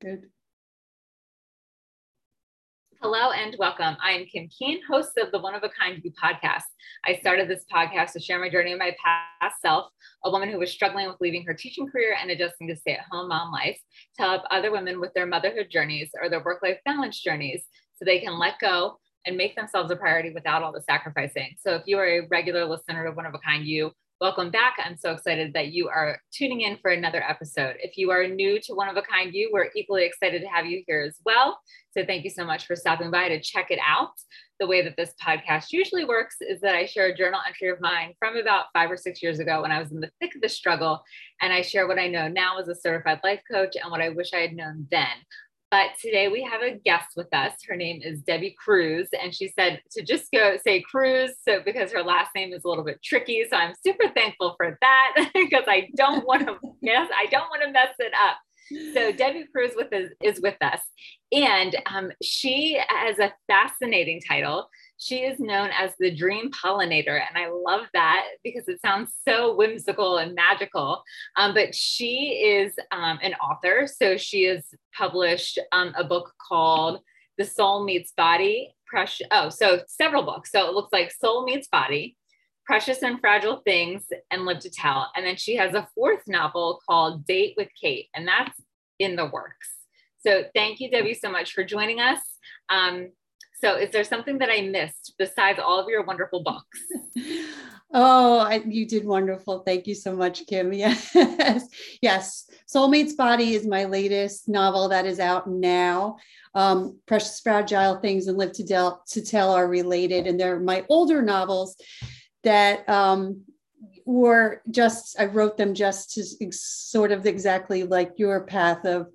Good. Hello and welcome. I am Kim Keen, host of the One of a Kind You podcast. I started this podcast to share my journey of my past self, a woman who was struggling with leaving her teaching career and adjusting to stay at home mom life, to help other women with their motherhood journeys or their work life balance journeys so they can let go and make themselves a priority without all the sacrificing. So if you are a regular listener to One of a Kind You, Welcome back. I'm so excited that you are tuning in for another episode. If you are new to One of a Kind You, we're equally excited to have you here as well. So thank you so much for stopping by to check it out. The way that this podcast usually works is that I share a journal entry of mine from about five or six years ago when I was in the thick of the struggle. And I share what I know now as a certified life coach and what I wish I had known then. But today we have a guest with us. Her name is Debbie Cruz, and she said to just go say Cruz, so because her last name is a little bit tricky. So I'm super thankful for that because I don't want to yes, I don't want to mess it up. So Debbie Cruz with is, is with us, and um, she has a fascinating title. She is known as the dream pollinator. And I love that because it sounds so whimsical and magical. Um, but she is um, an author. So she has published um, a book called The Soul Meets Body. Precious. Oh, so several books. So it looks like Soul Meets Body, Precious and Fragile Things, and Live to Tell. And then she has a fourth novel called Date with Kate, and that's in the works. So thank you, Debbie, so much for joining us. Um, so, is there something that I missed besides all of your wonderful books? Oh, I, you did wonderful. Thank you so much, Kim. Yes. yes. Soul Meets Body is my latest novel that is out now. Um, Precious Fragile Things and Live to, Del- to Tell are related, and they're my older novels that um, were just, I wrote them just to sort of exactly like your path of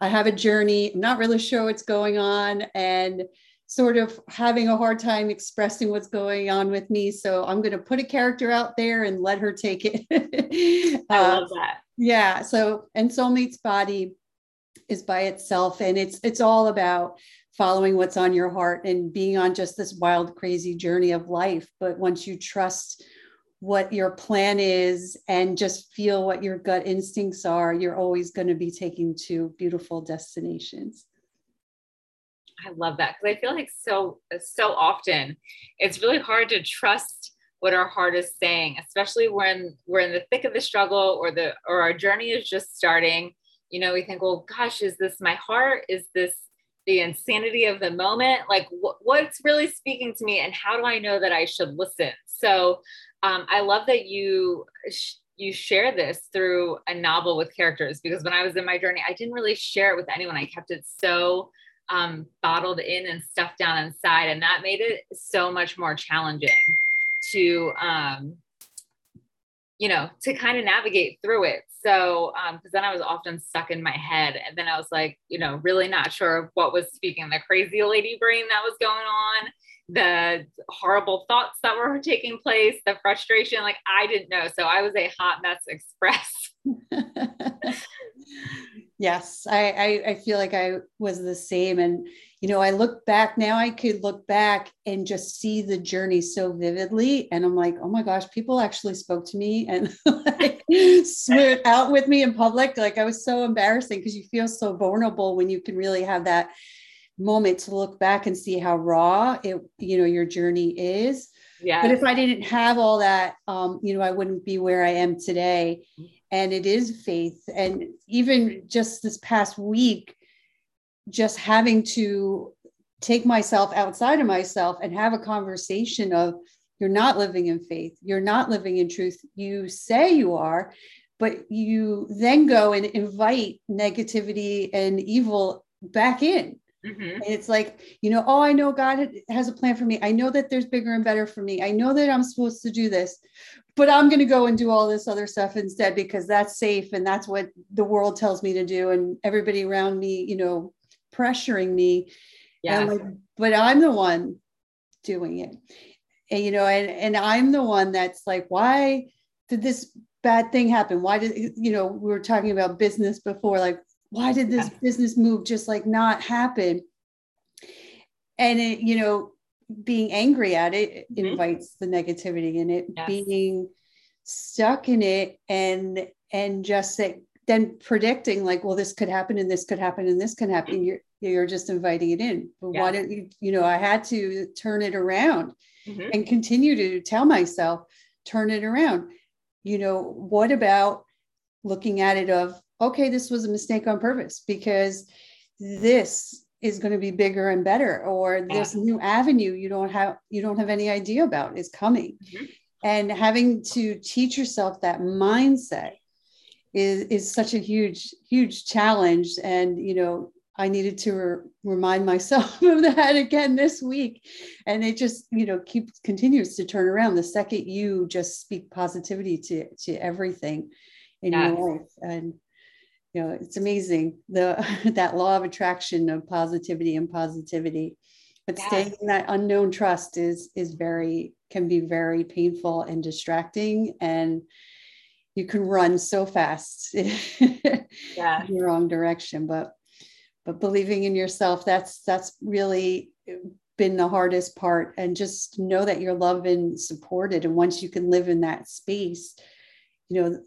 I have a journey, I'm not really sure what's going on. And sort of having a hard time expressing what's going on with me. So I'm going to put a character out there and let her take it. I uh, love that. Yeah. So, and Soul Meets Body is by itself, and it's it's all about following what's on your heart and being on just this wild, crazy journey of life. But once you trust what your plan is and just feel what your gut instincts are, you're always going to be taking to beautiful destinations. I love that because I feel like so so often it's really hard to trust what our heart is saying, especially when we're in the thick of the struggle or the or our journey is just starting. You know, we think, well, gosh, is this my heart? Is this the insanity of the moment? Like, wh- what's really speaking to me, and how do I know that I should listen? So, um, I love that you. Sh- you share this through a novel with characters because when I was in my journey, I didn't really share it with anyone. I kept it so um, bottled in and stuffed down inside. And that made it so much more challenging to, um, you know, to kind of navigate through it. So, because um, then I was often stuck in my head. And then I was like, you know, really not sure what was speaking the crazy lady brain that was going on, the horrible thoughts that were taking place, the frustration. Like, I didn't know. So I was a hot mess express. Yes, I, I, I feel like I was the same. And, you know, I look back now, I could look back and just see the journey so vividly. And I'm like, oh my gosh, people actually spoke to me and like, swear out with me in public. Like I was so embarrassing because you feel so vulnerable when you can really have that moment to look back and see how raw it, you know, your journey is. Yeah. But if I didn't have all that, um, you know, I wouldn't be where I am today and it is faith. And even just this past week, just having to take myself outside of myself and have a conversation of you're not living in faith, you're not living in truth. You say you are, but you then go and invite negativity and evil back in. Mm-hmm. And it's like, you know, oh, I know God has a plan for me. I know that there's bigger and better for me. I know that I'm supposed to do this but I'm going to go and do all this other stuff instead because that's safe and that's what the world tells me to do. And everybody around me, you know, pressuring me. Yeah. Like, but I'm the one doing it. And, you know, and, and I'm the one that's like, why did this bad thing happen? Why did, you know, we were talking about business before, like, why did this business move just like not happen? And it, you know, being angry at it mm-hmm. invites the negativity and it yes. being stuck in it and and just say then predicting like well this could happen and this could happen and this can happen you're you're just inviting it in but yeah. why don't you you know i had to turn it around mm-hmm. and continue to tell myself turn it around you know what about looking at it of okay this was a mistake on purpose because this is going to be bigger and better or yeah. this new avenue you don't have you don't have any idea about is coming mm-hmm. and having to teach yourself that mindset is is such a huge huge challenge and you know i needed to re- remind myself of that again this week and it just you know keeps continues to turn around the second you just speak positivity to to everything in yes. your life and you know it's amazing the that law of attraction of positivity and positivity but yes. staying in that unknown trust is is very can be very painful and distracting and you can run so fast yeah. in the wrong direction but but believing in yourself that's that's really been the hardest part and just know that you're loved and supported and once you can live in that space you know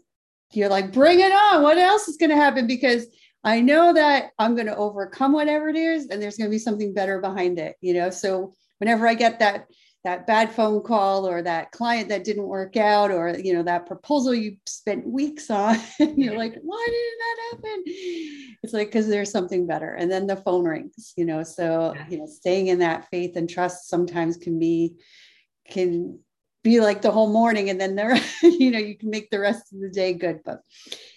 you're like bring it on. What else is going to happen? Because i know that i'm going to overcome whatever it is and there's going to be something better behind it you know? So whenever i get that that bad phone call or that client that didn't work out or you know that proposal you spent weeks on you're like why didn't that happen? It's like because there's something better. And then the phone rings you know? So you know staying in that faith and trust sometimes can be can be like the whole morning and then there you know you can make the rest of the day good but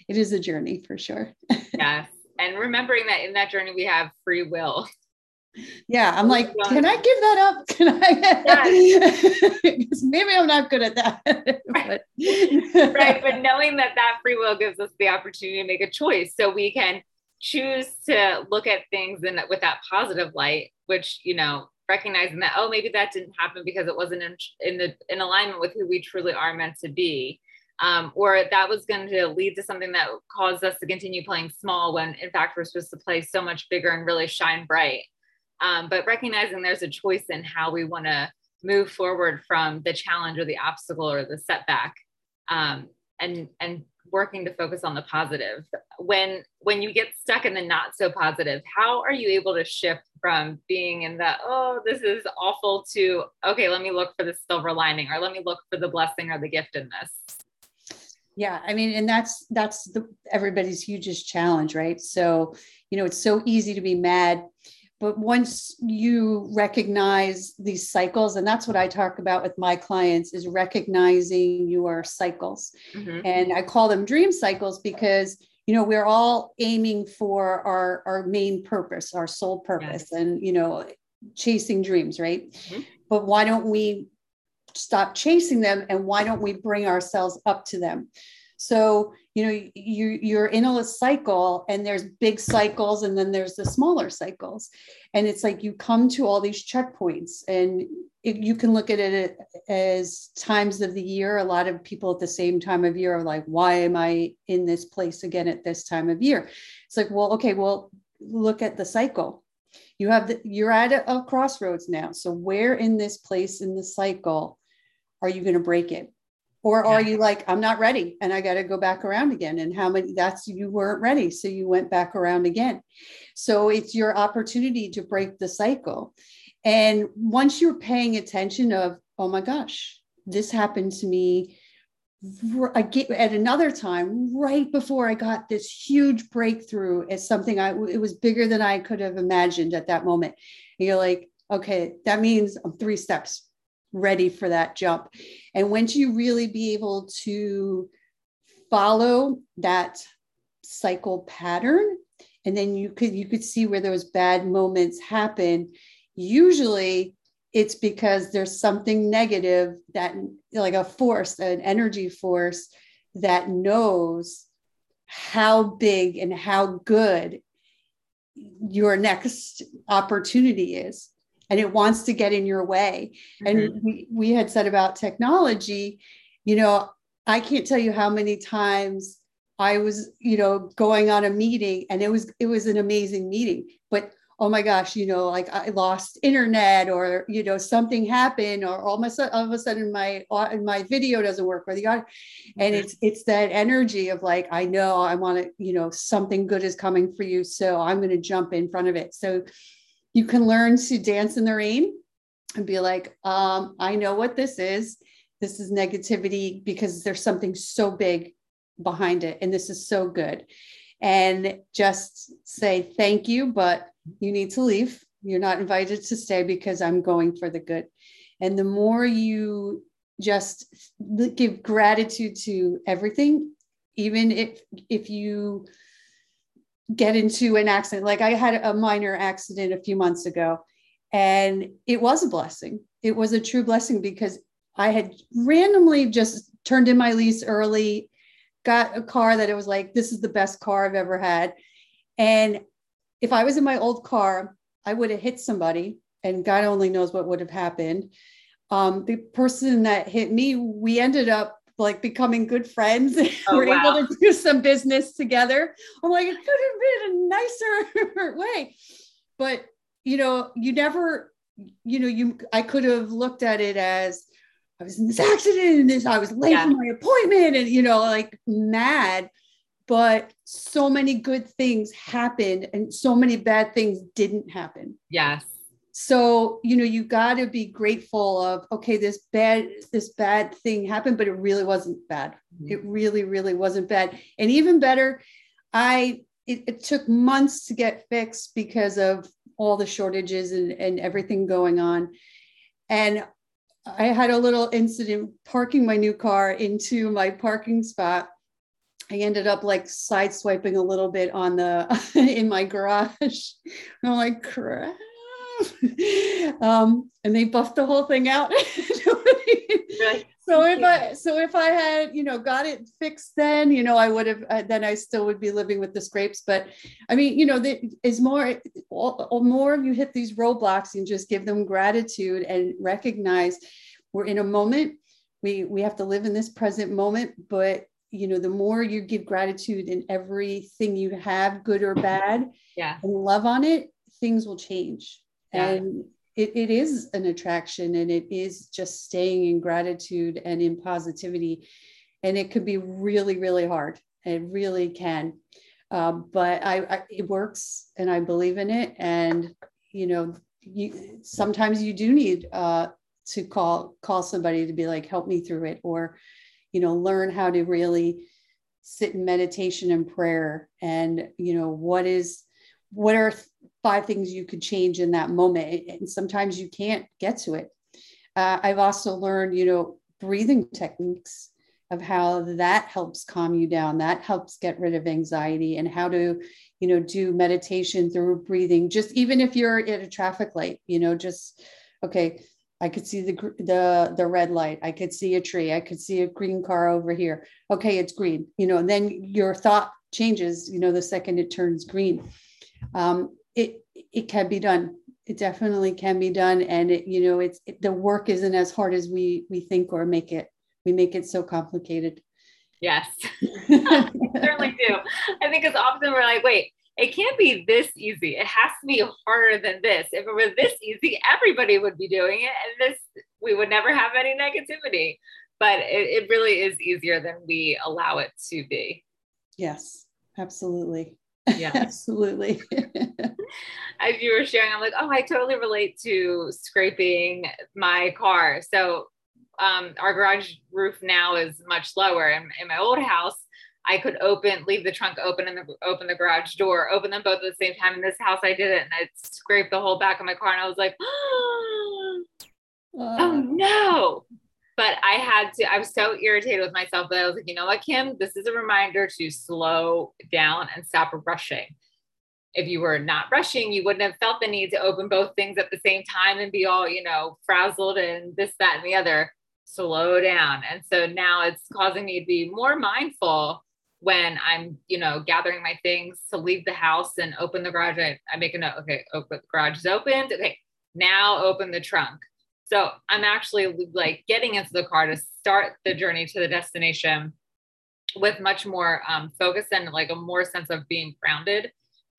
it is a journey for sure yes and remembering that in that journey we have free will yeah, I'm like, can I give that up? Can I? Because maybe I'm not good at that. but. right, but knowing that that free will gives us the opportunity to make a choice, so we can choose to look at things in with that positive light, which you know, recognizing that oh, maybe that didn't happen because it wasn't in in the in alignment with who we truly are meant to be. Um, or that was going to lead to something that caused us to continue playing small when in fact we're supposed to play so much bigger and really shine bright um, but recognizing there's a choice in how we want to move forward from the challenge or the obstacle or the setback um, and and working to focus on the positive. When when you get stuck in the not so positive how are you able to shift from being in the oh this is awful to okay let me look for the silver lining or let me look for the blessing or the gift in this yeah i mean and that's that's the everybody's hugest challenge right? So you know it's so easy to be mad but once you recognize these cycles and that's what i talk about with my clients is recognizing your cycles mm-hmm. and i call them dream cycles because you know we're all aiming for our our main purpose our sole purpose yes. and you know chasing dreams right mm-hmm. but why don't we stop chasing them and why don't we bring ourselves up to them so, you know, you you're in a cycle and there's big cycles and then there's the smaller cycles. And it's like you come to all these checkpoints and it, you can look at it as times of the year. A lot of people at the same time of year are like, why am I in this place again at this time of year? It's like, well, okay, well, look at the cycle. You have the, you're at a, a crossroads now. So where in this place in the cycle are you going to break it? Or are you like i'm not ready and i got to go back around again and how many that's you weren't ready so you went back around again. So it's your opportunity to break the cycle. And once you're paying attention of oh my gosh this happened to me at another time right before i got this huge breakthrough as something i it was bigger than i could have imagined at that moment and you're like okay that means i'm three steps ready for that jump. And once you really be able to follow that cycle pattern, and then you could you could see where those bad moments happen. Usually it's because there's something negative that like a force, an energy force that knows how big and how good your next opportunity is and it wants to get in your way. Mm-hmm. And we, we had said about technology, you know, I can't tell you how many times I was, you know, going on a meeting and it was it was an amazing meeting, but oh my gosh, you know, like I lost internet or, you know, something happened or all, my, all of a sudden my, my video doesn't work or the audio. And mm-hmm. it's, it's that energy of like, I know I want to, you know, something good is coming for you. So I'm going to jump in front of it. So you can learn to dance in the rain and be like, um, I know what this is. This is negativity because there's something so big behind it. And this is so good. And just say thank you, but you need to leave. You're not invited to stay because I'm going for the good. And the more you just give gratitude to everything, even if if you get into an accident, like I had a minor accident a few months ago, and it was a blessing. It was a true blessing because I had randomly just turned in my lease early, got a car that it was like, this is the best car I've ever had. And if I was in my old car, I would have hit somebody, and God only knows what would have happened. Um, the person that hit me, we ended up like becoming good friends. Oh, We're wow. able to do some business together. I'm like, it could have been a nicer way. But you know, you never, you know, you I could have looked at it as I was in this accident and this I was late yeah. for my appointment and you know, like mad but so many good things happened and so many bad things didn't happen. Yes. So, you know, you got to be grateful of okay, this bad this bad thing happened, but it really wasn't bad. Mm-hmm. It really really wasn't bad. And even better, I it, it took months to get fixed because of all the shortages and, and everything going on. And I had a little incident parking my new car into my parking spot I ended up like side swiping a little bit on the in my garage. And I'm like, crap. um, and they buffed the whole thing out. So if I so if I had you know got it fixed then you know I would have uh, then I still would be living with the scrapes. But I mean you know is more all, more you hit these roadblocks and just give them gratitude and recognize we're in a moment. We we have to live in this present moment, but you know the more you give gratitude in everything you have good or bad yeah and love on it things will change and it, it is an attraction and it is just staying in gratitude and in positivity. And it could be really really hard. It really can. Um, but I, I it works and i believe in it. And you know you sometimes you do need uh, to call call somebody to be like help me through it or you know learn how to really sit in meditation and prayer. And you know what is what are five things you could change in that moment and sometimes you can't get to it uh, i've also learned you know breathing techniques of how that helps calm you down that helps get rid of anxiety and how to you know do meditation through breathing just even if you're at a traffic light you know just okay I could see the the the red light. I could see a tree. I could see a green car over here. Okay, it's green. You know, and then your thought changes. You know, the second it turns green. Um, it it can be done. It definitely can be done, and it, you know, it's it, the work isn't as hard as we we think or make it. We make it so complicated. Yes, certainly do. I think it's often we're like, wait, it can't be this easy. It has to be harder than this. If it were this easy, everybody would be doing it. And this, we would never have any negativity. But it, it really is easier than we allow it to be. Yes, absolutely. Yeah, absolutely. As you were sharing, I'm like, oh, I totally relate to scraping my car. So um, our garage roof now is much lower. In, in my old house, I could open, leave the trunk open and the, open the garage door, open them both at the same time. In this house, I did it and I scraped the whole back of my car and I was like, oh, oh no. But I had to, I was so irritated with myself that I was like, you know what, Kim, this is a reminder to slow down and stop rushing. If you were not rushing, you wouldn't have felt the need to open both things at the same time and be all, you know, frazzled and this, that, and the other slow down. And so now it's causing me to be more mindful when I'm, you know, gathering my things to leave the house and open the garage, I, I make a note. Okay, open the garage is opened. Okay, now open the trunk. So I'm actually like getting into the car to start the journey to the destination with much more um, focus and like a more sense of being grounded.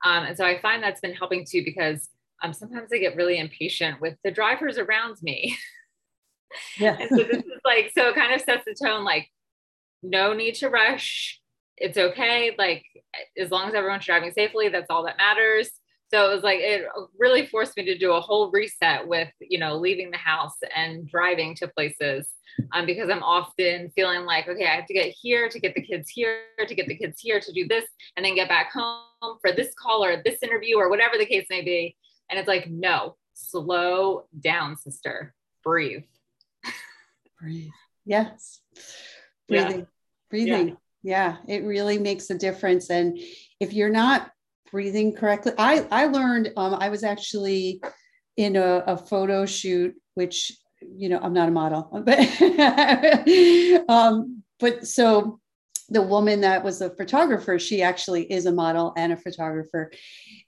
Um, and so I find that's been helping too because um, sometimes I get really impatient with the drivers around me. Yeah. and so this is like, so it kind of sets the tone like, no need to rush. It's okay. Like, as long as everyone's driving safely, that's all that matters. So it was like, it really forced me to do a whole reset with, you know, leaving the house and driving to places um, because I'm often feeling like, okay, I have to get here to get the kids here, to get the kids here to do this, and then get back home for this call or this interview or whatever the case may be. And it's like, no, slow down, sister. Breathe. Breathe. Yes. Breathing. Yeah. Breathing. Yeah. yeah. It really makes a difference. And if you're not breathing correctly, I, I learned, um, I was actually in a, a photo shoot, which, you know, I'm not a model, but, um, but so the woman that was a photographer, she actually is a model and a photographer.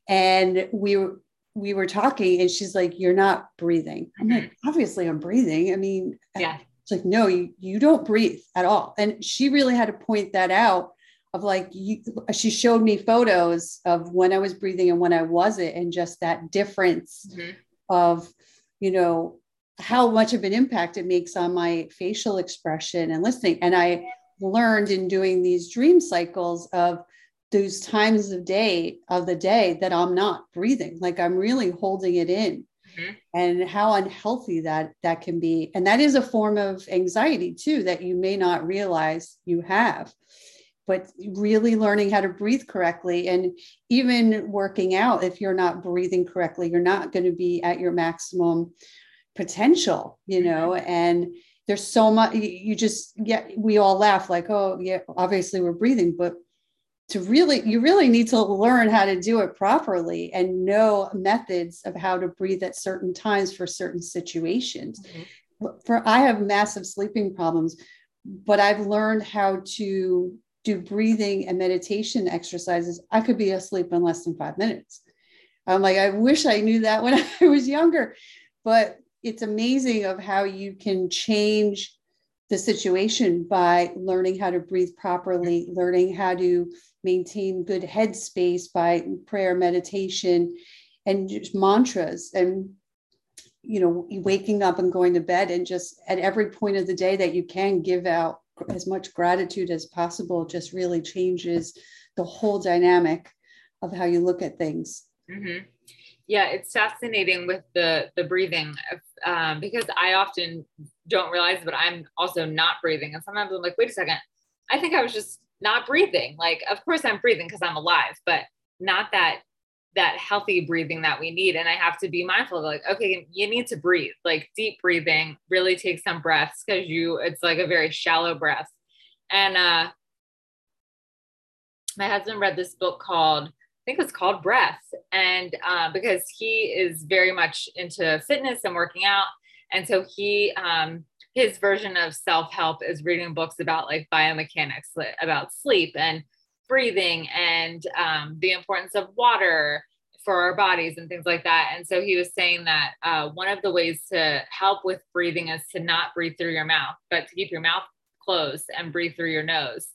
And we were, we were talking and she's like, You're not breathing. I'm like, mm-hmm. Obviously, I'm breathing. I mean, yeah. It's like, No, you, you don't breathe at all. And she really had to point that out of like, you, she showed me photos of when I was breathing and when I wasn't, and just that difference mm-hmm. of, you know, how much of an impact it makes on my facial expression and listening. And I learned in doing these dream cycles of, those times of day of the day that I'm not breathing, like I'm really holding it in. Mm-hmm. And how unhealthy that that can be. And that is a form of anxiety too that you may not realize you have. But really learning how to breathe correctly and even working out, if you're not breathing correctly, you're not going to be at your maximum potential, you know, mm-hmm. and there's so much you just yeah we all laugh like oh yeah obviously we're breathing but to really you really need to learn how to do it properly and know methods of how to breathe at certain times for certain situations mm-hmm. for i have massive sleeping problems but i've learned how to do breathing and meditation exercises i could be asleep in less than five minutes i'm like i wish i knew that when i was younger but it's amazing of how you can change the situation by learning how to breathe properly, learning how to maintain good headspace by prayer, meditation, and just mantras. And, you know, waking up and going to bed, and just at every point of the day that you can give out as much gratitude as possible, just really changes the whole dynamic of how you look at things. Mm-hmm. Yeah, it's fascinating with the the breathing um, because I often don't realize, but I'm also not breathing, and sometimes I'm like, wait a second, I think I was just not breathing. Like, of course I'm breathing because I'm alive, but not that that healthy breathing that we need. And I have to be mindful of like, okay, you need to breathe, like deep breathing, really take some breaths because you it's like a very shallow breath. And uh my husband read this book called I think it's called Breath. And uh, because he is very much into fitness and working out. And so he, um, his version of self help is reading books about like biomechanics, about sleep and breathing and um, the importance of water for our bodies and things like that. And so he was saying that uh, one of the ways to help with breathing is to not breathe through your mouth, but to keep your mouth closed and breathe through your nose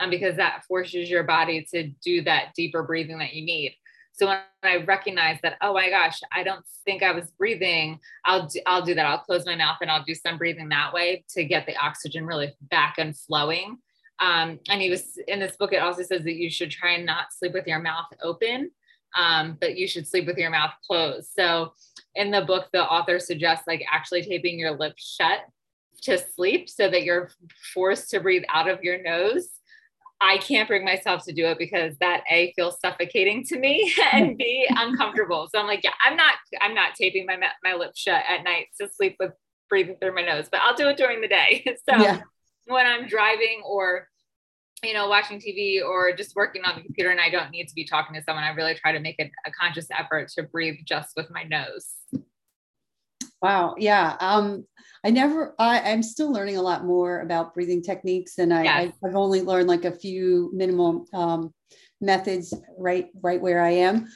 um, because that forces your body to do that deeper breathing that you need. So when I recognize that, oh my gosh, I don't think I was breathing, I'll do, I'll do that. I'll close my mouth and I'll do some breathing that way to get the oxygen really back and flowing. Um, and he was in this book. It also says that you should try and not sleep with your mouth open, um, but you should sleep with your mouth closed. So in the book, the author suggests like actually taping your lips shut to sleep so that you're forced to breathe out of your nose I can't bring myself to do it because that A feels suffocating to me and B uncomfortable. So I'm like, yeah, I'm not, I'm not taping my my lips shut at night to sleep with breathing through my nose, but I'll do it during the day. So yeah. When I'm driving or you know, watching TV or just working on the computer and I don't need to be talking to someone, I really try to make it a conscious effort to breathe just with my nose. Wow. Yeah. Um, I never, I, I'm still learning a lot more about breathing techniques and I, yes. I, have only learned like a few minimal um, methods right, right where I am.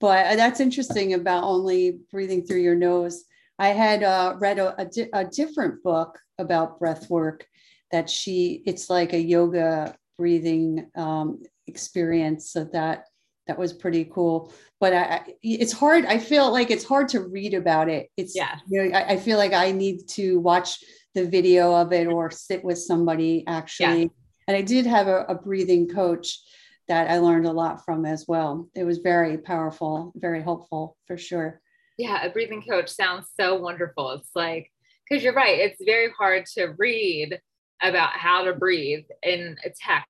But that's interesting about only breathing through your nose. I had uh, read a, a, di- a different book about breath work that she, it's like a yoga breathing um, experience so that that was pretty cool. But I, it's hard. I feel like it's hard to read about it. It's yeah. You know, I, I feel like I need to watch the video of it or sit with somebody actually. Yeah. And I did have a, a breathing coach that I learned a lot from as well. It was very powerful, very helpful for sure. Yeah, a breathing coach sounds so wonderful. It's like, because you're right, it's very hard to read about how to breathe in a text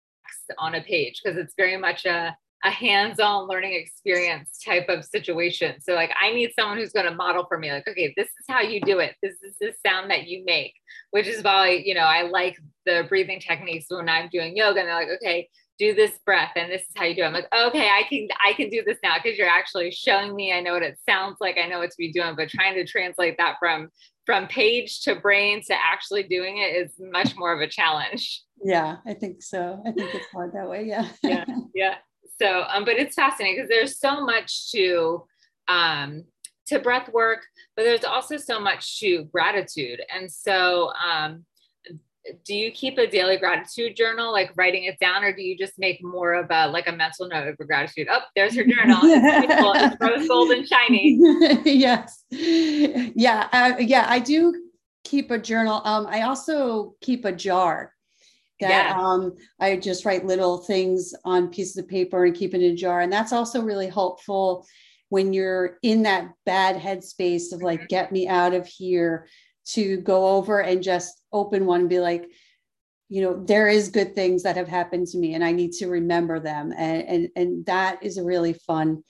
on a page because it's very much a a hands-on learning experience type of situation. So like I need someone who's going to model for me like okay, this is how you do it. This is the sound that you make, which is why, you know, I like the breathing techniques when I'm doing yoga and they're like, okay, do this breath and this is how you do it. I'm like, okay, I can I can do this now because you're actually showing me. I know what it sounds like. I know what to be doing, but trying to translate that from from page to brain to actually doing it is much more of a challenge. Yeah, I think so. I think it's hard that way. Yeah. yeah. Yeah. So, um, but it's fascinating because there's so much to um, to breath work, but there's also so much to gratitude. And so, um, do you keep a daily gratitude journal, like writing it down, or do you just make more of a like a mental note of gratitude? Oh, there's your journal. It's, it's rose gold and shiny. yes, yeah, uh, yeah. I do keep a journal. Um, I also keep a jar that yeah. um, I just write little things on pieces of paper and keep it in a jar. And that's also really helpful when you're in that bad headspace of like, mm-hmm. get me out of here to go over and just open one and be like, you know, there is good things that have happened to me and I need to remember them. And, and, and that is a really fun,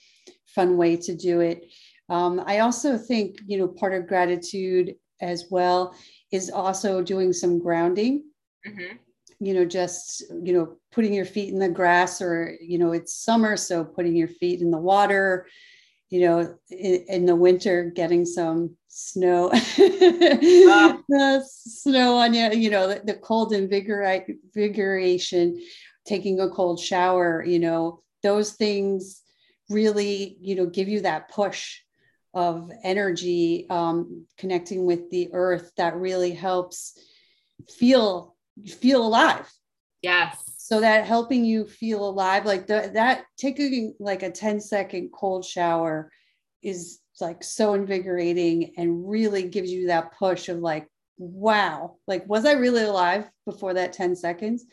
fun way to do it. Um, I also think, you know, part of gratitude as well is also doing some grounding. Mm-hmm you know just you know putting your feet in the grass or you know it's summer so putting your feet in the water you know in, in the winter getting some snow uh. snow on you you know the, the cold invigoration taking a cold shower you know those things really you know give you that push of energy um, connecting with the earth that really helps feel feel alive. Yes. So that helping you feel alive, like the, that taking like a 10 second cold shower is like so invigorating and really gives you that push of like, wow, like, was I really alive before that 10 seconds?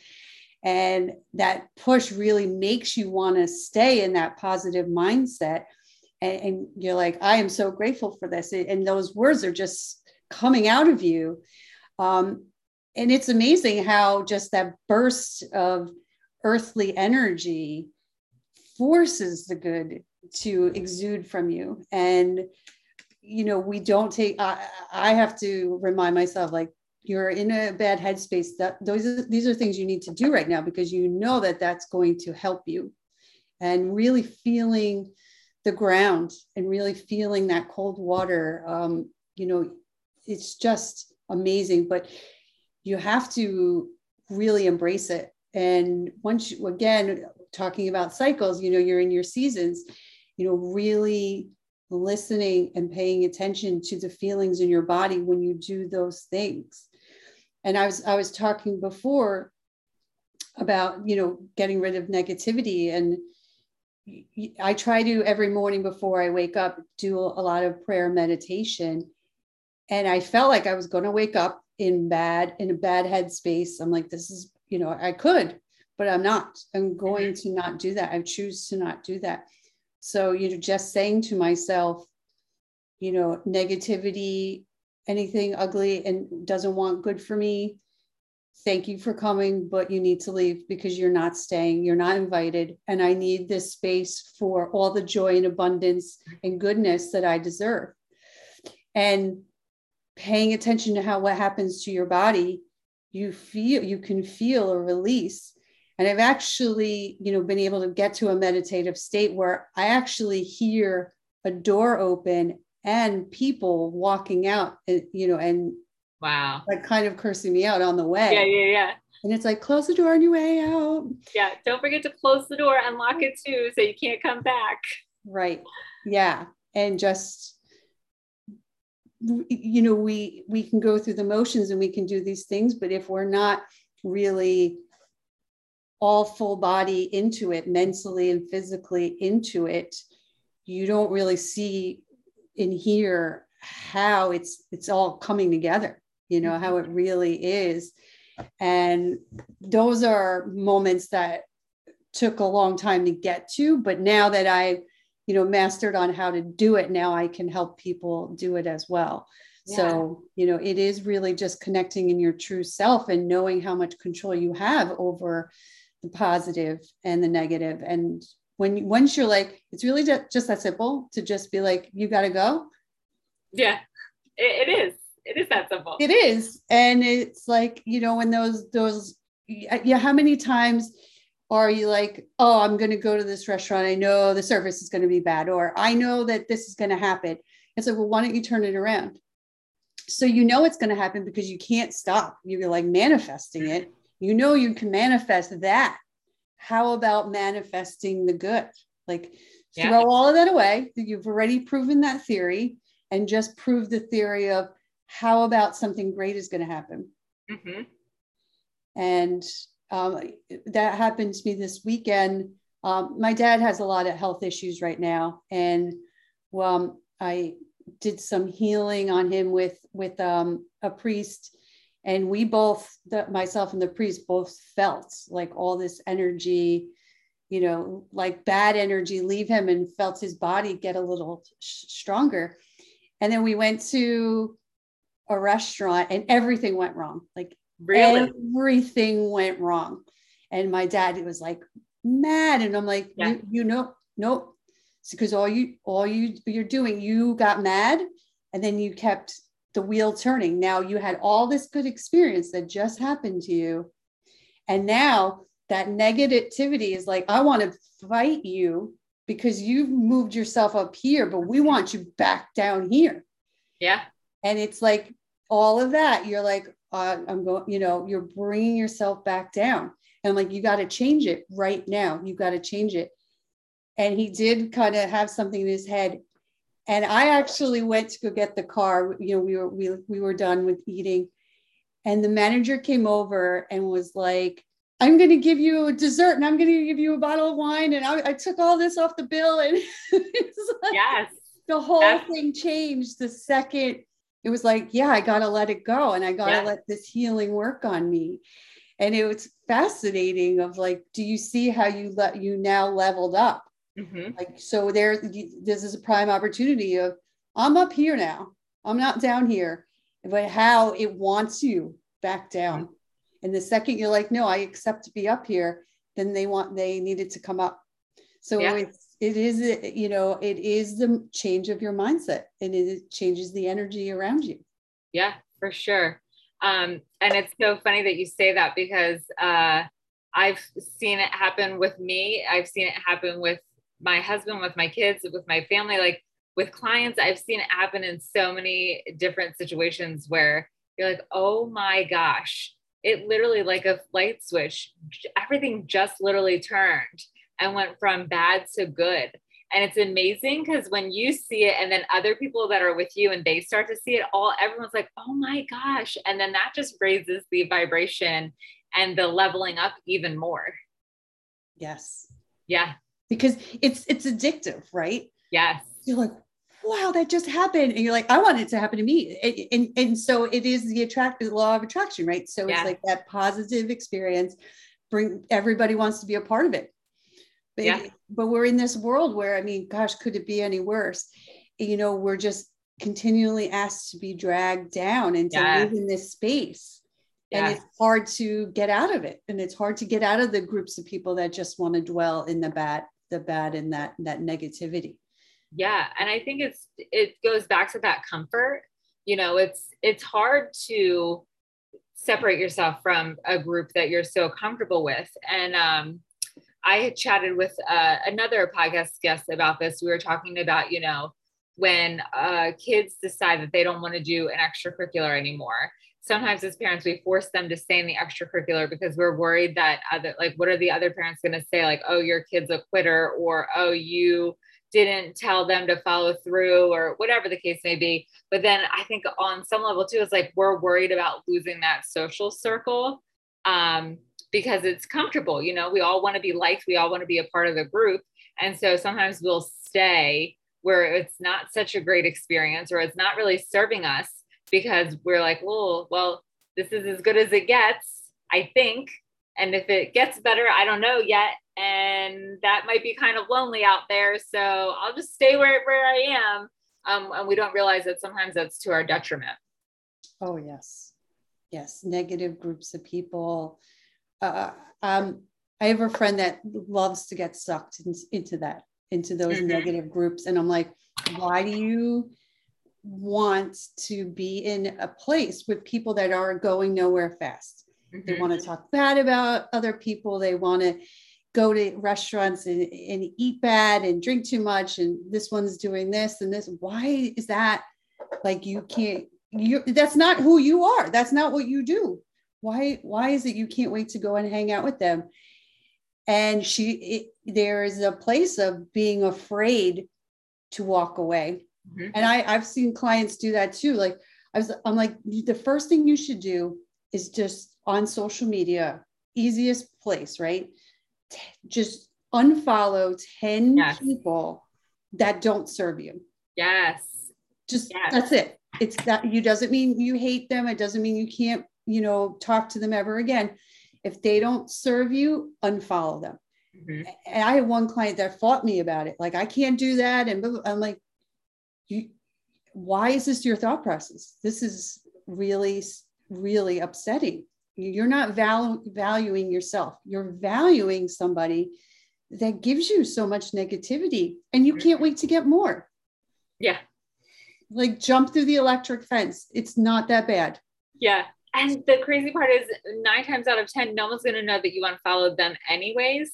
And that push really makes you want to stay in that positive mindset. And, and, you're like, I am so grateful for this. And those words are just coming out of you. Um, and it's amazing how just that burst of earthly energy forces the good to exude from you. And you know we don't take i, I have to remind myself like you're in a bad headspace. That those are, these are things you need to do right now because you know that that's going to help you. And really feeling the ground and really feeling that cold water um, you know it's just amazing. But you have to really embrace it. And once you, again, talking about cycles, you know, you're in your seasons, you know, really listening and paying attention to the feelings in your body when you do those things. And I was I was talking before about, you know, getting rid of negativity and I try to every morning before I wake up do a lot of prayer meditation and I felt like I was going to wake up in bad in a bad headspace. I'm like this is you know i could but i'm not. I'm going to not do that. I choose to not do that. So you know just saying to myself you know negativity anything ugly and doesn't want good for me thank you for coming but you need to leave because you're not staying. You're not invited. And i need this space for all the joy and abundance and goodness that i deserve. And paying attention to how what happens to your body you feel you can feel a release. And i've actually you know been able to get to a meditative state where i actually hear a door open and people walking out eh, you know and wow. like kind of cursing me out on the way. Yeah yeah yeah. And it's like close the door on your way out. Yeah don't forget to close the door and lock it too so you can't come back. Right. Yeah. And just you know we we can go through the motions and we can do these things but if we're not really all full body into it, mentally and physically into it, you don't really see and hear how it's it's all coming together, you know, how it really is. And those are moments that took a long time to get to, but now that I, you know, mastered on how to do it, now I can help people do it as well. Yeah. So, you know, it is really just connecting in your true self and knowing how much control you have over the positive and the negative. And when once you're like, it's really just that simple to just be like, you got to go. Yeah, it, it is. It is that simple. It is. And it's like, you know, when those, those, uh, yeah, how many times are you like, oh, I'm going to go to this restaurant. I know the service is going to be bad, or I know that this is going to happen. It's like, well, why don't you turn it around? So you know it's going to happen because you can't stop. You're like manifesting it. You know you can manifest that. How about manifesting the good? Like yeah. throw all of that away. You've already proven that theory and just prove the theory of how about something great is going to happen. Mm-hmm. And um, that happened to me this weekend. Um, my dad has a lot of health issues right now, and well, I did some healing on him with with um, a priest, and we both, the, myself and the priest, both felt like all this energy, you know, like bad energy leave him, and felt his body get a little sh- stronger. And then we went to a restaurant, and everything went wrong. Like Really? Everything went wrong. And my dad was like mad. And I'm like, yeah. you, you know, nope. Because all you all you you're doing, you got mad and then you kept the wheel turning. Now you had all this good experience that just happened to you. And now that negativity is like, I want to fight you because you've moved yourself up here, but we want you back down here. Yeah. And it's like all of that. You're like, uh, I'm going, you know, you're bringing yourself back down. And I'm like, you got to change it right now. You got to change it. And he did kind of have something in his head. And I actually went to go get the car. You know, we were we we were done with eating, and the manager came over and was like, "I'm going to give you a dessert, and I'm going to give you a bottle of wine." And I, I took all this off the bill, and like, yes, the whole That's- thing changed the second it was like, yeah, I got to let it go and I got to yeah. let this healing work on me. And it was fascinating of like, do you see how you let you now leveled up? Mm-hmm. Like, so there, this is a prime opportunity of I'm up here now. I'm not down here, but how it wants you back down. Mm-hmm. And the second you're like, no, I accept to be up here, then they want, they needed to come up. So yeah. it's, it is you know it is the change of your mindset and it changes the energy around you. Yeah for sure. Um, and it's so funny that you say that because uh, i've seen it happen with me. I've seen it happen with my husband with my kids with my family like with clients i've seen it happen in so many different situations where you're like oh my gosh. It literally like a light switch everything just literally turned and went from bad to good. And it's amazing because when you see it, and then other people that are with you and they start to see it, all everyone's like, oh my gosh. And then that just raises the vibration and the leveling up even more. Yes. Yeah. Because it's it's addictive, right? Yes. You're like, wow, that just happened. And you're like, I want it to happen to me. And, and, and so it is the attract the law of attraction, right? So yeah. it's like that positive experience. Bring everybody wants to be a part of it. But, yeah. but we're in this world where, I mean, gosh, could it be any worse? You know, we're just continually asked to be dragged down and to yeah. live in this space. Yeah. And it's hard to get out of it. And it's hard to get out of the groups of people that just want to dwell in the bad, the bad and that that negativity. Yeah. And I think it's it goes back to that comfort. You know, it's it's hard to separate yourself from a group that you're so comfortable with. And um, I had chatted with uh, another podcast guest about this. We were talking about, you know, when uh, kids decide that they don't want to do an extracurricular anymore. Sometimes as parents, we force them to stay in the extracurricular because we're worried that other, like, what are the other parents going to say? Like, oh, your kid's a quitter, or oh, you didn't tell them to follow through, or whatever the case may be. But then I think on some level too, it's like we're worried about losing that social circle. Um, because it's comfortable. You know, we all want to be liked, we all want to be a part of the group. And so sometimes we'll stay where it's not such a great experience or it's not really serving us because we're like, well, well, this is as good as it gets, I think. And if it gets better, I don't know yet. And that might be kind of lonely out there. So I'll just stay where, where I am. Um, and we don't realize that sometimes that's to our detriment. Oh, yes. Yes. Negative groups of people. Uh, um, I have a friend that loves to get sucked in, into that, into those mm-hmm. negative groups. And I'm like, why do you want to be in a place with people that are going nowhere fast? Mm-hmm. They want to talk bad about other people. They want to go to restaurants and, and eat bad and drink too much. And this one's doing this and this. Why is that? Like you can't, you that's not who you are. That's not what you do. Why, why is it you can't wait to go and hang out with them? And she, it, there is a place of being afraid to walk away. Mm-hmm. And I, I've seen clients do that too. Like I was, I'm like, the first thing you should do is just on social media, easiest place, right? T- just unfollow 10 yes. people that don't serve you. Yes. Just yes. that's it. It's that you doesn't mean you hate them. It doesn't mean you can't, you know, talk to them ever again. If they don't serve you, unfollow them. Mm-hmm. And I had one client that fought me about it. Like, I can't do that. And I'm like, you, why is this your thought process? This is really, really upsetting. You're not val- valuing yourself. You're valuing somebody that gives you so much negativity and you can't wait to get more. Yeah. Like jump through the electric fence. It's not that bad. Yeah. And the crazy part is nine times out of 10, no one's going to know that you unfollowed them anyways.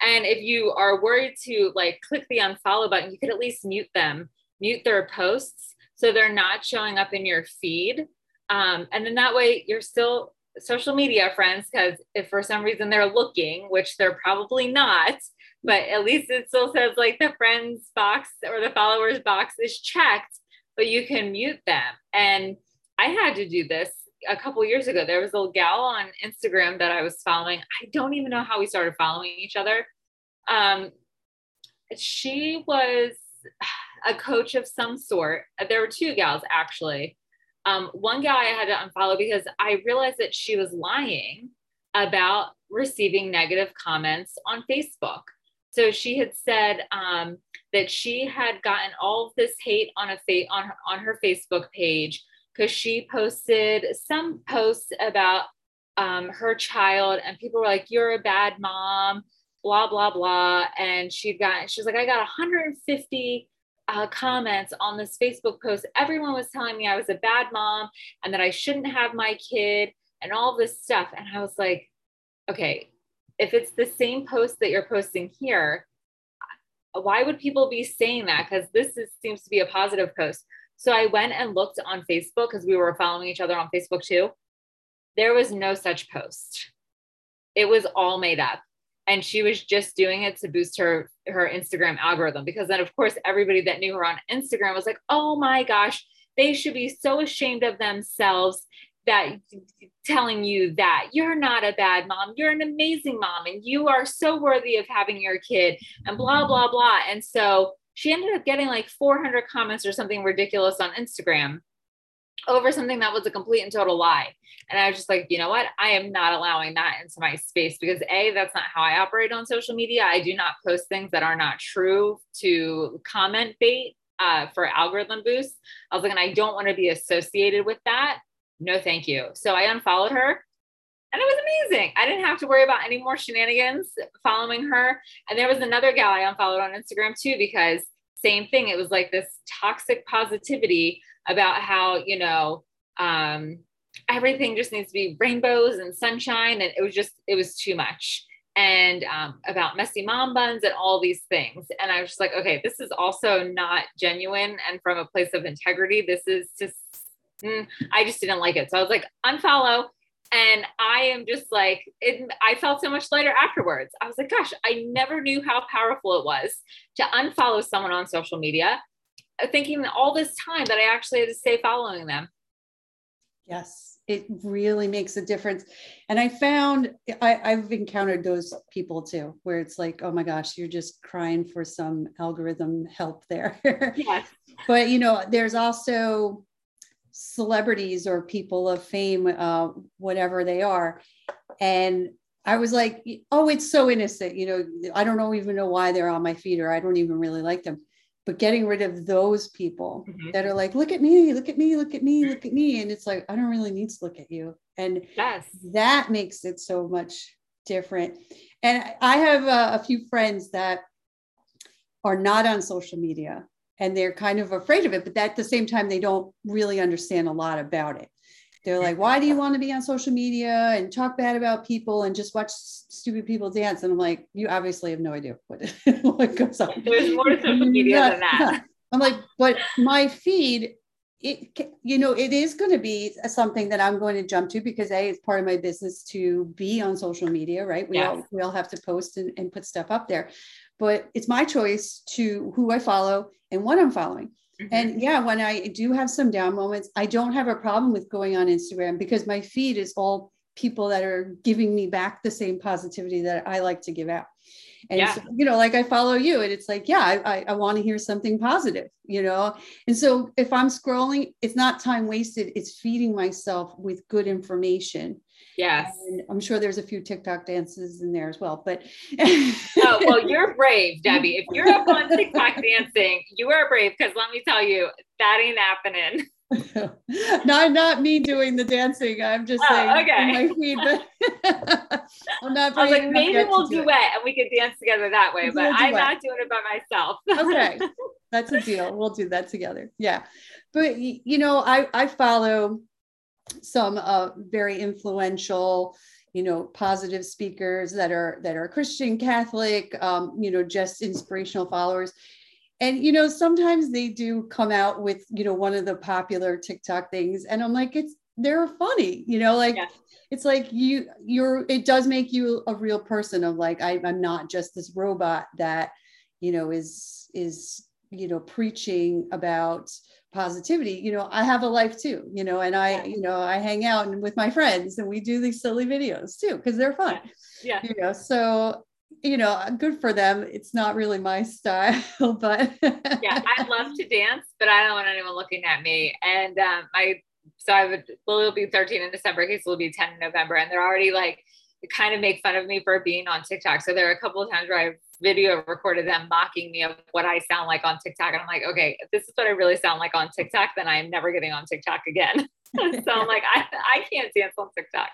And if you are worried to like click the unfollow button, you could at least mute them, mute their posts so they're not showing up in your feed. Um, and then that way you're still social media friends because if for some reason they're looking, which they're probably not, but at least it still says like the friends box or the followers box is checked, but you can mute them. And I had to do this a couple years ago. There was a gal on Instagram that I was following. I don't even know how we started following each other. Um, she was a coach of some sort. There were two gals actually. Um, one gal I had to unfollow because I realized that she was lying about receiving negative comments on Facebook. So she had said um, that she had gotten all of this hate on a fa- on on her Facebook page because she posted some posts about um, her child, and people were like, "You're a bad mom," blah blah blah. And she got she was like, "I got 150 uh, comments on this Facebook post. Everyone was telling me I was a bad mom and that I shouldn't have my kid and all this stuff." And I was like, "Okay, if it's the same post that you're posting here." Why would people be saying that? Because this is, seems to be a positive post. So I went and looked on Facebook because we were following each other on Facebook too. There was no such post. It was all made up. And she was just doing it to boost her her Instagram algorithm because then of course everybody that knew her on Instagram was like, "Oh my gosh, they should be so ashamed of themselves that telling you that you're not a bad mom, you're an amazing mom and you are so worthy of having your kid and blah blah blah." And so she ended up getting like 400 comments or something ridiculous on Instagram over something that was a complete and total lie. And I was just like, you know what? I am not allowing that into my space because A, that's not how I operate on social media. I do not post things that are not true to comment bait uh, for algorithm boost. I was like, and I don't want to be associated with that. No, thank you. So I unfollowed her and it was amazing. I didn't have to worry about any more shenanigans following her. And there was another gal I unfollowed on Instagram too, because same thing. It was like this toxic positivity about how, you know, um, everything just needs to be rainbows and sunshine. And it was just, it was too much. And um, about messy mom buns and all these things. And I was just like, okay, this is also not genuine and from a place of integrity. This is just, mm, I just didn't like it. So I was like, unfollow and I am just like, it, I felt so much lighter afterwards. I was like, gosh, I never knew how powerful it was to unfollow someone on social media, uh, thinking all this time that I actually had to stay following them. Yes, it really makes a difference. And I found I, I've encountered those people too, where it's like, oh my gosh, you're just crying for some algorithm help there. Yes. but you know, there's also celebrities or people of fame, uh, whatever they are. And I was like, oh, it's so innocent. You know, I don't know even know why they're on my feed or I don't even really like them but getting rid of those people mm-hmm. that are like look at me look at me look at me look at me and it's like i don't really need to look at you and yes that makes it so much different and i have a, a few friends that are not on social media and they're kind of afraid of it but at the same time they don't really understand a lot about it they're like, why do you want to be on social media and talk bad about people and just watch stupid people dance? And I'm like, you obviously have no idea what, what goes on. There's more social media than that. I'm like, but my feed, it you know, it is going to be something that I'm going to jump to because a it's part of my business to be on social media, right? We yes. all we all have to post and, and put stuff up there, but it's my choice to who I follow and what I'm following. Mm-hmm. And yeah, when I do have some down moments, I don't have a problem with going on Instagram because my feed is all people that are giving me back the same positivity that I like to give out. And yeah. so, you know, like I follow you, and it's like, yeah, I, I, I want to hear something positive, you know. And so if I'm scrolling, it's not time wasted, it's feeding myself with good information Yes. And I'm sure there's a few TikTok dances in there as well. But oh, well, you're brave, Debby. If you're up on TikTok dancing, you are brave because let me tell you, that ain't happening. not not me doing the dancing. I'm just oh, saying okay. my feed, but I'm not. I was like, maybe we'll duet it. and we could dance together that way. We'll but I'm not doing it by myself. okay, that's a deal. We'll do that together. Yeah, but you know, I I follow some uh, very influential you know positive speakers that are that are christian catholic um, you know just inspirational followers and you know sometimes they do come out with you know one of the popular tiktok things and i'm like it's they're funny you know like yeah. it's like you you're it does make you a real person of like I, i'm not just this robot that you know is is you know preaching about positivity you know i have a life too you know and i you know i hang out and with my friends and we do these silly videos too because they're fun. Yeah. yeah. You know so you know good for them. It's not really my style but yeah i love to dance but i don't want anyone looking at me. And um i so i would well it'll be 13 in december case will be 10 in november and they're already like kind of make fun of me for being on tiktok so there are a couple of times where i've video recorded them mocking me of what I sound like on TikTok. And I'm like, okay, if this is what I really sound like on TikTok, then I'm never getting on TikTok again. so I'm like, I, I can't dance on TikTok.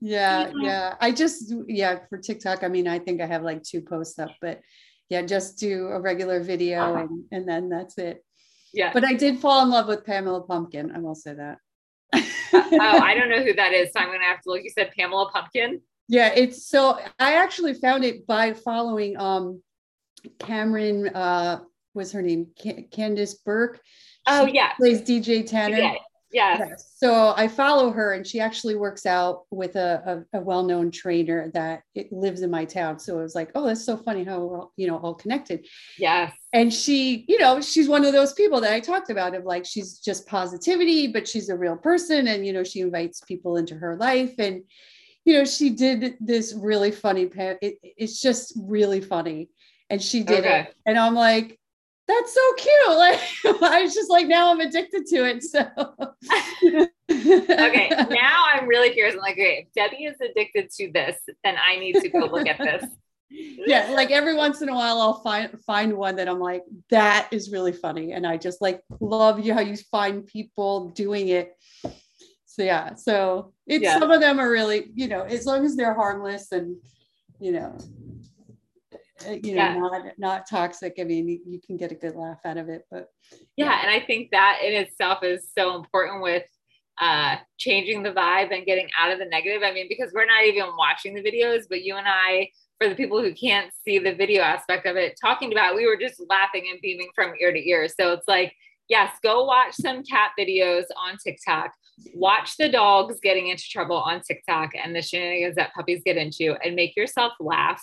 Yeah, yeah. I just, yeah, for TikTok, I mean, I think I have like two posts up, but yeah, just do a regular video uh-huh. and, and then that's it. Yeah. But I did fall in love with Pamela Pumpkin. I will say that. Oh, I don't know who that is. So I'm going to have to look. You said Pamela Pumpkin. Yeah, it's so I actually found it by following um Cameron uh was her name Candace Burke. Oh yeah. Plays DJ Tanner. Yeah. Yeah. So I follow her and she actually works out with a, a, a well-known trainer that it lives in my town. So it was like, oh, that's so funny how we're all, you know, all connected. Yes. And she, you know, she's one of those people that I talked about of like, she's just positivity, but she's a real person. And, you know, she invites people into her life. And, you know, she did this really funny. It, it's just really funny. And she did okay. it. And I'm like, that's so cute. Like I was just like, now I'm addicted to it. So okay. Now I'm really curious. I'm like, great, if Debby is addicted to this, then I need to go look at this. yeah, like every once in a while I'll find find one that I'm like, that is really funny. And I just like love you how you find people doing it so yeah so it's yeah. some of them are really you know as long as they're harmless and you know you know yeah. not not toxic i mean you, you, can get a good laugh out of it but yeah. yeah and i think that in itself is so important with uh changing the vibe and getting out of the negative i mean because we're not even watching the videos but you and i for the people who can't see the video aspect of it talking about we were just laughing and beaming from ear to ear so it's like yes go watch some cat videos on tiktok watch the dogs getting into trouble on TikTok and the shenanigans that puppies get into and make yourself laugh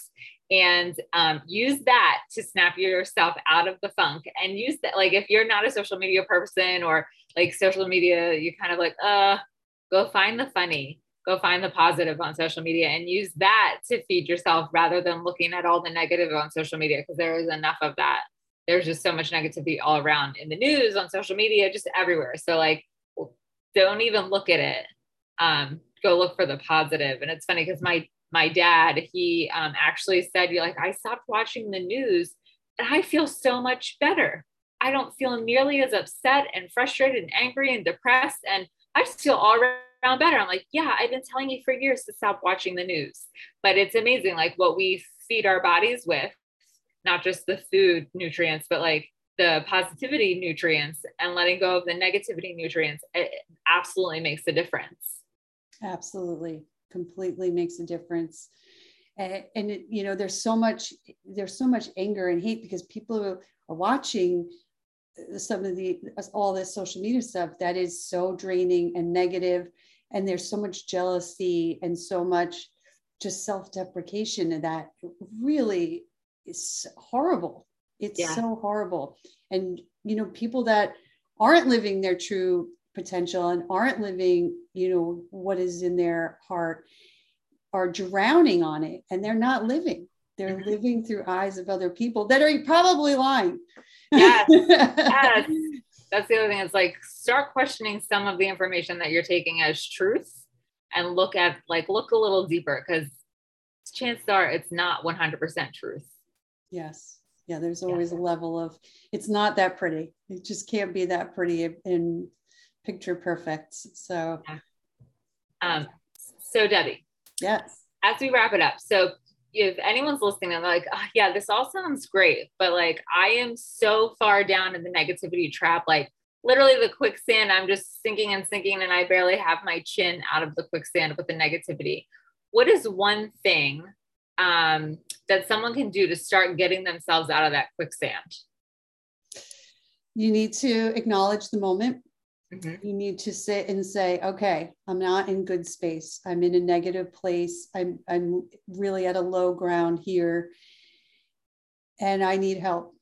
and um, use that to snap yourself out of the funk and use that like if you're not a social media person or like social media you kind of like uh go find the funny go find the positive on social media and use that to feed yourself rather than looking at all the negative on social media because there is enough of that. There's just so much negativity all around in the news on social media just everywhere. So like don't even look at it. Um, go look for the positive. And it's funny because my my dad, he um, actually said, "You like I stopped watching the news, and I feel so much better. I don't feel nearly as upset and frustrated and angry and depressed, and I just feel all around better." I'm like, "Yeah, I've been telling you for years to stop watching the news, but it's amazing, like what we feed our bodies with, not just the food nutrients, but like." the positivity nutrients and letting go of the negativity nutrients it absolutely makes a difference absolutely completely makes a difference. And, and it, you know there's so much there's so much anger and hate because people are watching some of the all this social media stuff that is so draining and negative and there's so much jealousy and so much just self-deprecation that really is horrible. It's yeah. so horrible. And you know people that aren't living their true potential and aren't living you know what is in their heart are drowning on it and they're not living. They're mm-hmm. living through eyes of other people that are probably lying. Yes, yes. that's the other thing. It's like start questioning some of the information that you're taking as truth and look at like look a little deeper because chances are it's not 100% truth. Yes. Yeah there's always a level of it's not that pretty. It just can't be that pretty in picture perfect. So yeah. Um so debbie Yes. As we wrap it up, so if anyone's listening and they're like, oh, yeah, this all sounds great, but like I am so far down in the negativity trap, like literally the quicksand, I'm just sinking and sinking, and I barely have my chin out of the quicksand with the negativity. What is one thing um, that someone can do to start getting themselves out of that quicksand? You need to acknowledge the moment Mm-hmm. You need to sit and say, okay, I'm not in good space. I'm in a negative place. I'm, I'm really at a low ground here. And I need help.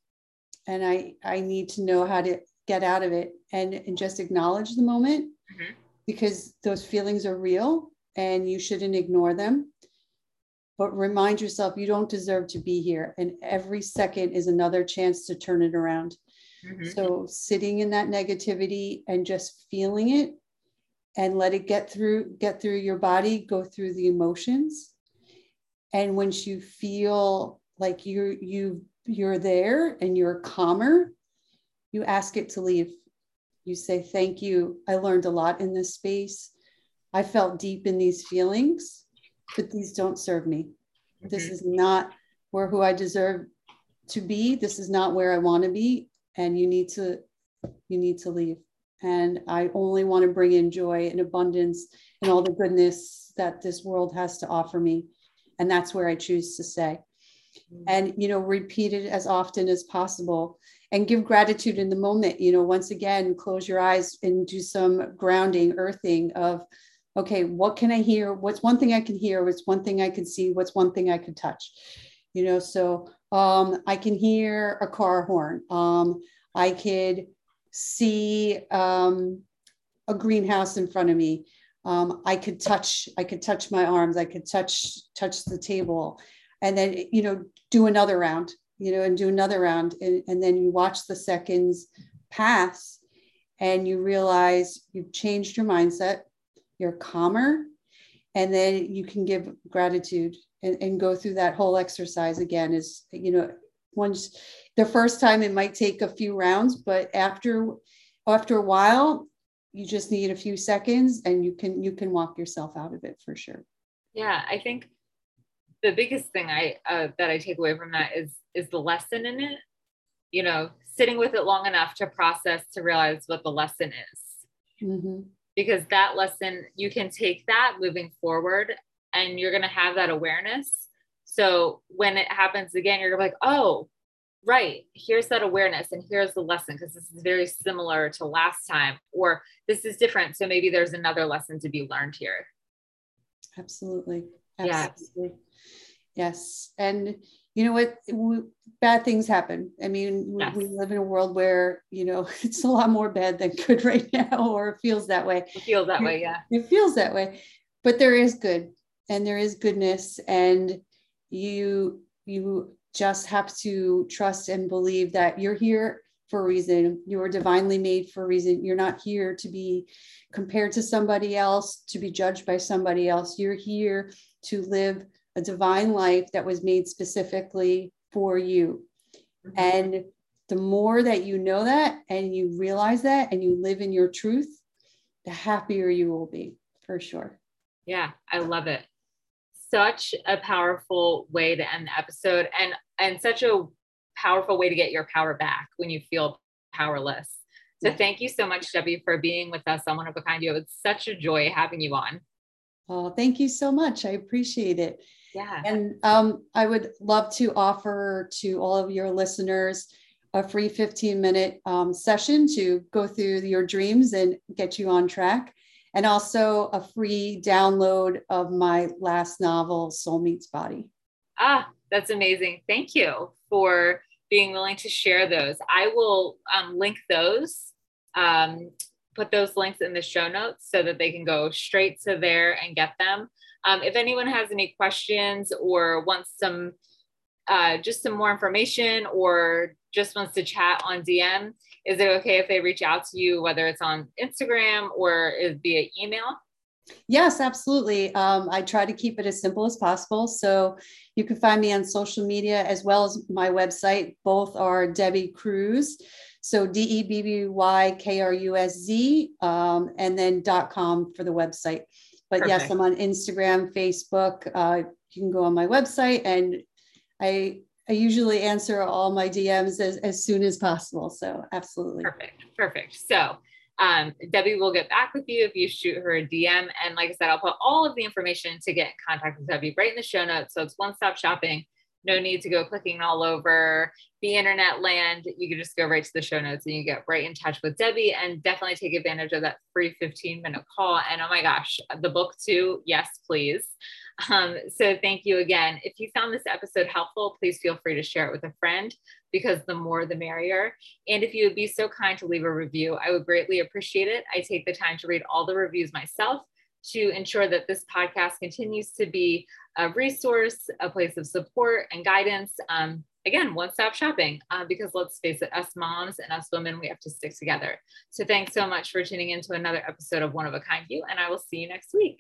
And I, I need to know how to get out of it and, and just acknowledge the moment mm-hmm. because those feelings are real and you shouldn't ignore them. But remind yourself you don't deserve to be here. And every second is another chance to turn it around. Mm-hmm. So sitting in that negativity and just feeling it and let it get through get through your body, go through the emotions. And once you feel like you're you you're there and you're calmer, you ask it to leave. You say, Thank you. I learned a lot in this space. I felt deep in these feelings, but these don't serve me. Mm-hmm. This is not where who I deserve to be. This is not where I want to be and you need to you need to leave. And i only want to bring in joy and abundance and all the goodness that this world has to offer me. And that's where i choose to stay. Mm-hmm. and you know repeat it as often as possible and give gratitude in the moment. You know once again close your eyes and do some grounding earthing of okay what can i hear? What's one thing i can hear? What's one thing i can see? What's one thing i can touch? You know so um, I can hear a car horn. Um, I could see um, a greenhouse in front of me. Um, I could touch. I could touch my arms. I could touch touch the table, and then you know do another round. You know, and do another round, and, and then you watch the seconds pass, and you realize you've changed your mindset. You're calmer, and then you can give gratitude and, and go through that whole exercise again is you know once the first time it might take a few rounds but after after a while you just need a few seconds and you can you can walk yourself out of it for sure. Yeah i think the biggest thing i uh, that i take away from that is is the lesson in it. You know sitting with it long enough to process to realize what the lesson is. Mm-hmm. because that lesson you can take that moving forward and you're going to have that awareness. So when it happens again, you're like, oh, right, here's that awareness and here's the lesson because this is very similar to last time, or this is different. So maybe there's another lesson to be learned here. Absolutely. Absolutely. Yeah. Yes. And you know what? We, bad things happen. I mean, yes. we, we, live in a world where, you know, it's a lot more bad than good right now, or it feels that way. It feels that way. Yeah. It feels that way. But there is good and there is goodness. And you, you just have to trust and believe that you're here for a reason. You are divinely made for a reason. You're not here to be compared to somebody else, to be judged by somebody else. You're here to live a divine life that was made specifically for you. Mm-hmm. And the more that you know that and you realize that and you live in your truth, the happier you will be for sure. Yeah, I love it. Such a powerful way to end the episode and and such a powerful way to get your power back when you feel powerless. So thank you so much, Debby, for being with us on One of a Kind. You it's such a joy having you on. Oh, thank you so much. I appreciate it. Yeah. And um, I would love to offer to all of your listeners a free 15 minute um, session to go through your dreams and get you on track. And also a free download of my last novel, Soul Meets Body. Ah, that's amazing. Thank you for being willing to share those. I will um, link those, um, put those links in the show notes so that they can go straight to there and get them. Um, if anyone has any questions or wants some, uh, just some more information or just wants to chat on DM, is it okay if they reach out to you, whether it's on Instagram or is via email? Yes, absolutely. Um, I try to keep it as simple as possible. So you can find me on social media as well as my website. Both are Debby Krusz. So D E B B Y K R U S Z, um, and then dot com for the website. But Perfect. yes, I'm on Instagram, Facebook. Uh, you can go on my website, and I I usually answer all my DMs as, as soon as possible. So absolutely. Perfect. Perfect. So um, Debby will get back with you if you shoot her a DM. And like I said, I'll put all of the information to get in contact with Debby right in the show notes. So it's one stop shopping. No need to go clicking all over the internet land. You can just go right to the show notes and you get right in touch with Debby and definitely take advantage of that free 15 minute call. And oh my gosh, the book too. Yes, please. Um, so thank you again. If you found this episode helpful, please feel free to share it with a friend because the more the merrier. And if you would be so kind to leave a review, I would greatly appreciate it. I take the time to read all the reviews myself to ensure that this podcast continues to be a resource, a place of support and guidance. Um, again, one stop shopping, uh, because let's face it, us moms and us women, we have to stick together. So thanks so much for tuning in to another episode of One of a Kind You, and I will see you next week.